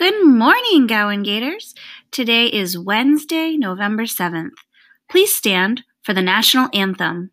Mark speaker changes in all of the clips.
Speaker 1: Good morning, Gowan Gators. Today is Wednesday, November 7th. Please stand for the national anthem.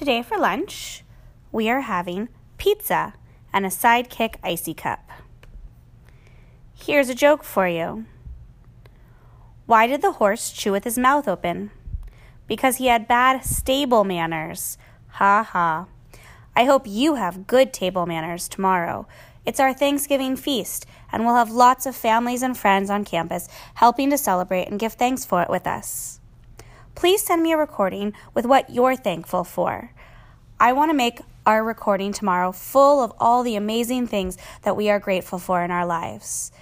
Speaker 1: Today for lunch, we are having pizza and a sidekick icy cup. Here's a joke for you. Why did the horse chew with his mouth open? Because he had bad stable manners. Ha ha. I hope you have good table manners tomorrow. It's our Thanksgiving feast, and we'll have lots of families and friends on campus helping to celebrate and give thanks for it with us please send me a recording with what you're thankful for. I want to make our recording tomorrow full of all the amazing things that we are grateful for in our lives.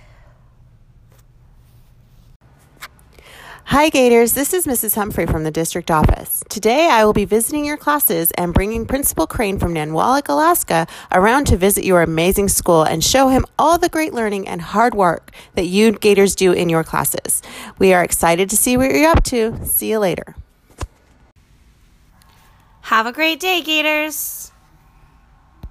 Speaker 2: Hi, Gators. This is Mrs. Humphrey from the district office. Today, I will be visiting your classes and bringing Principal Crane from Nanwalek, Alaska, around to visit your amazing school and show him all the great learning and hard work that you Gators do in your classes. We are excited to see what you're up to. See you later.
Speaker 1: Have a great day, Gators.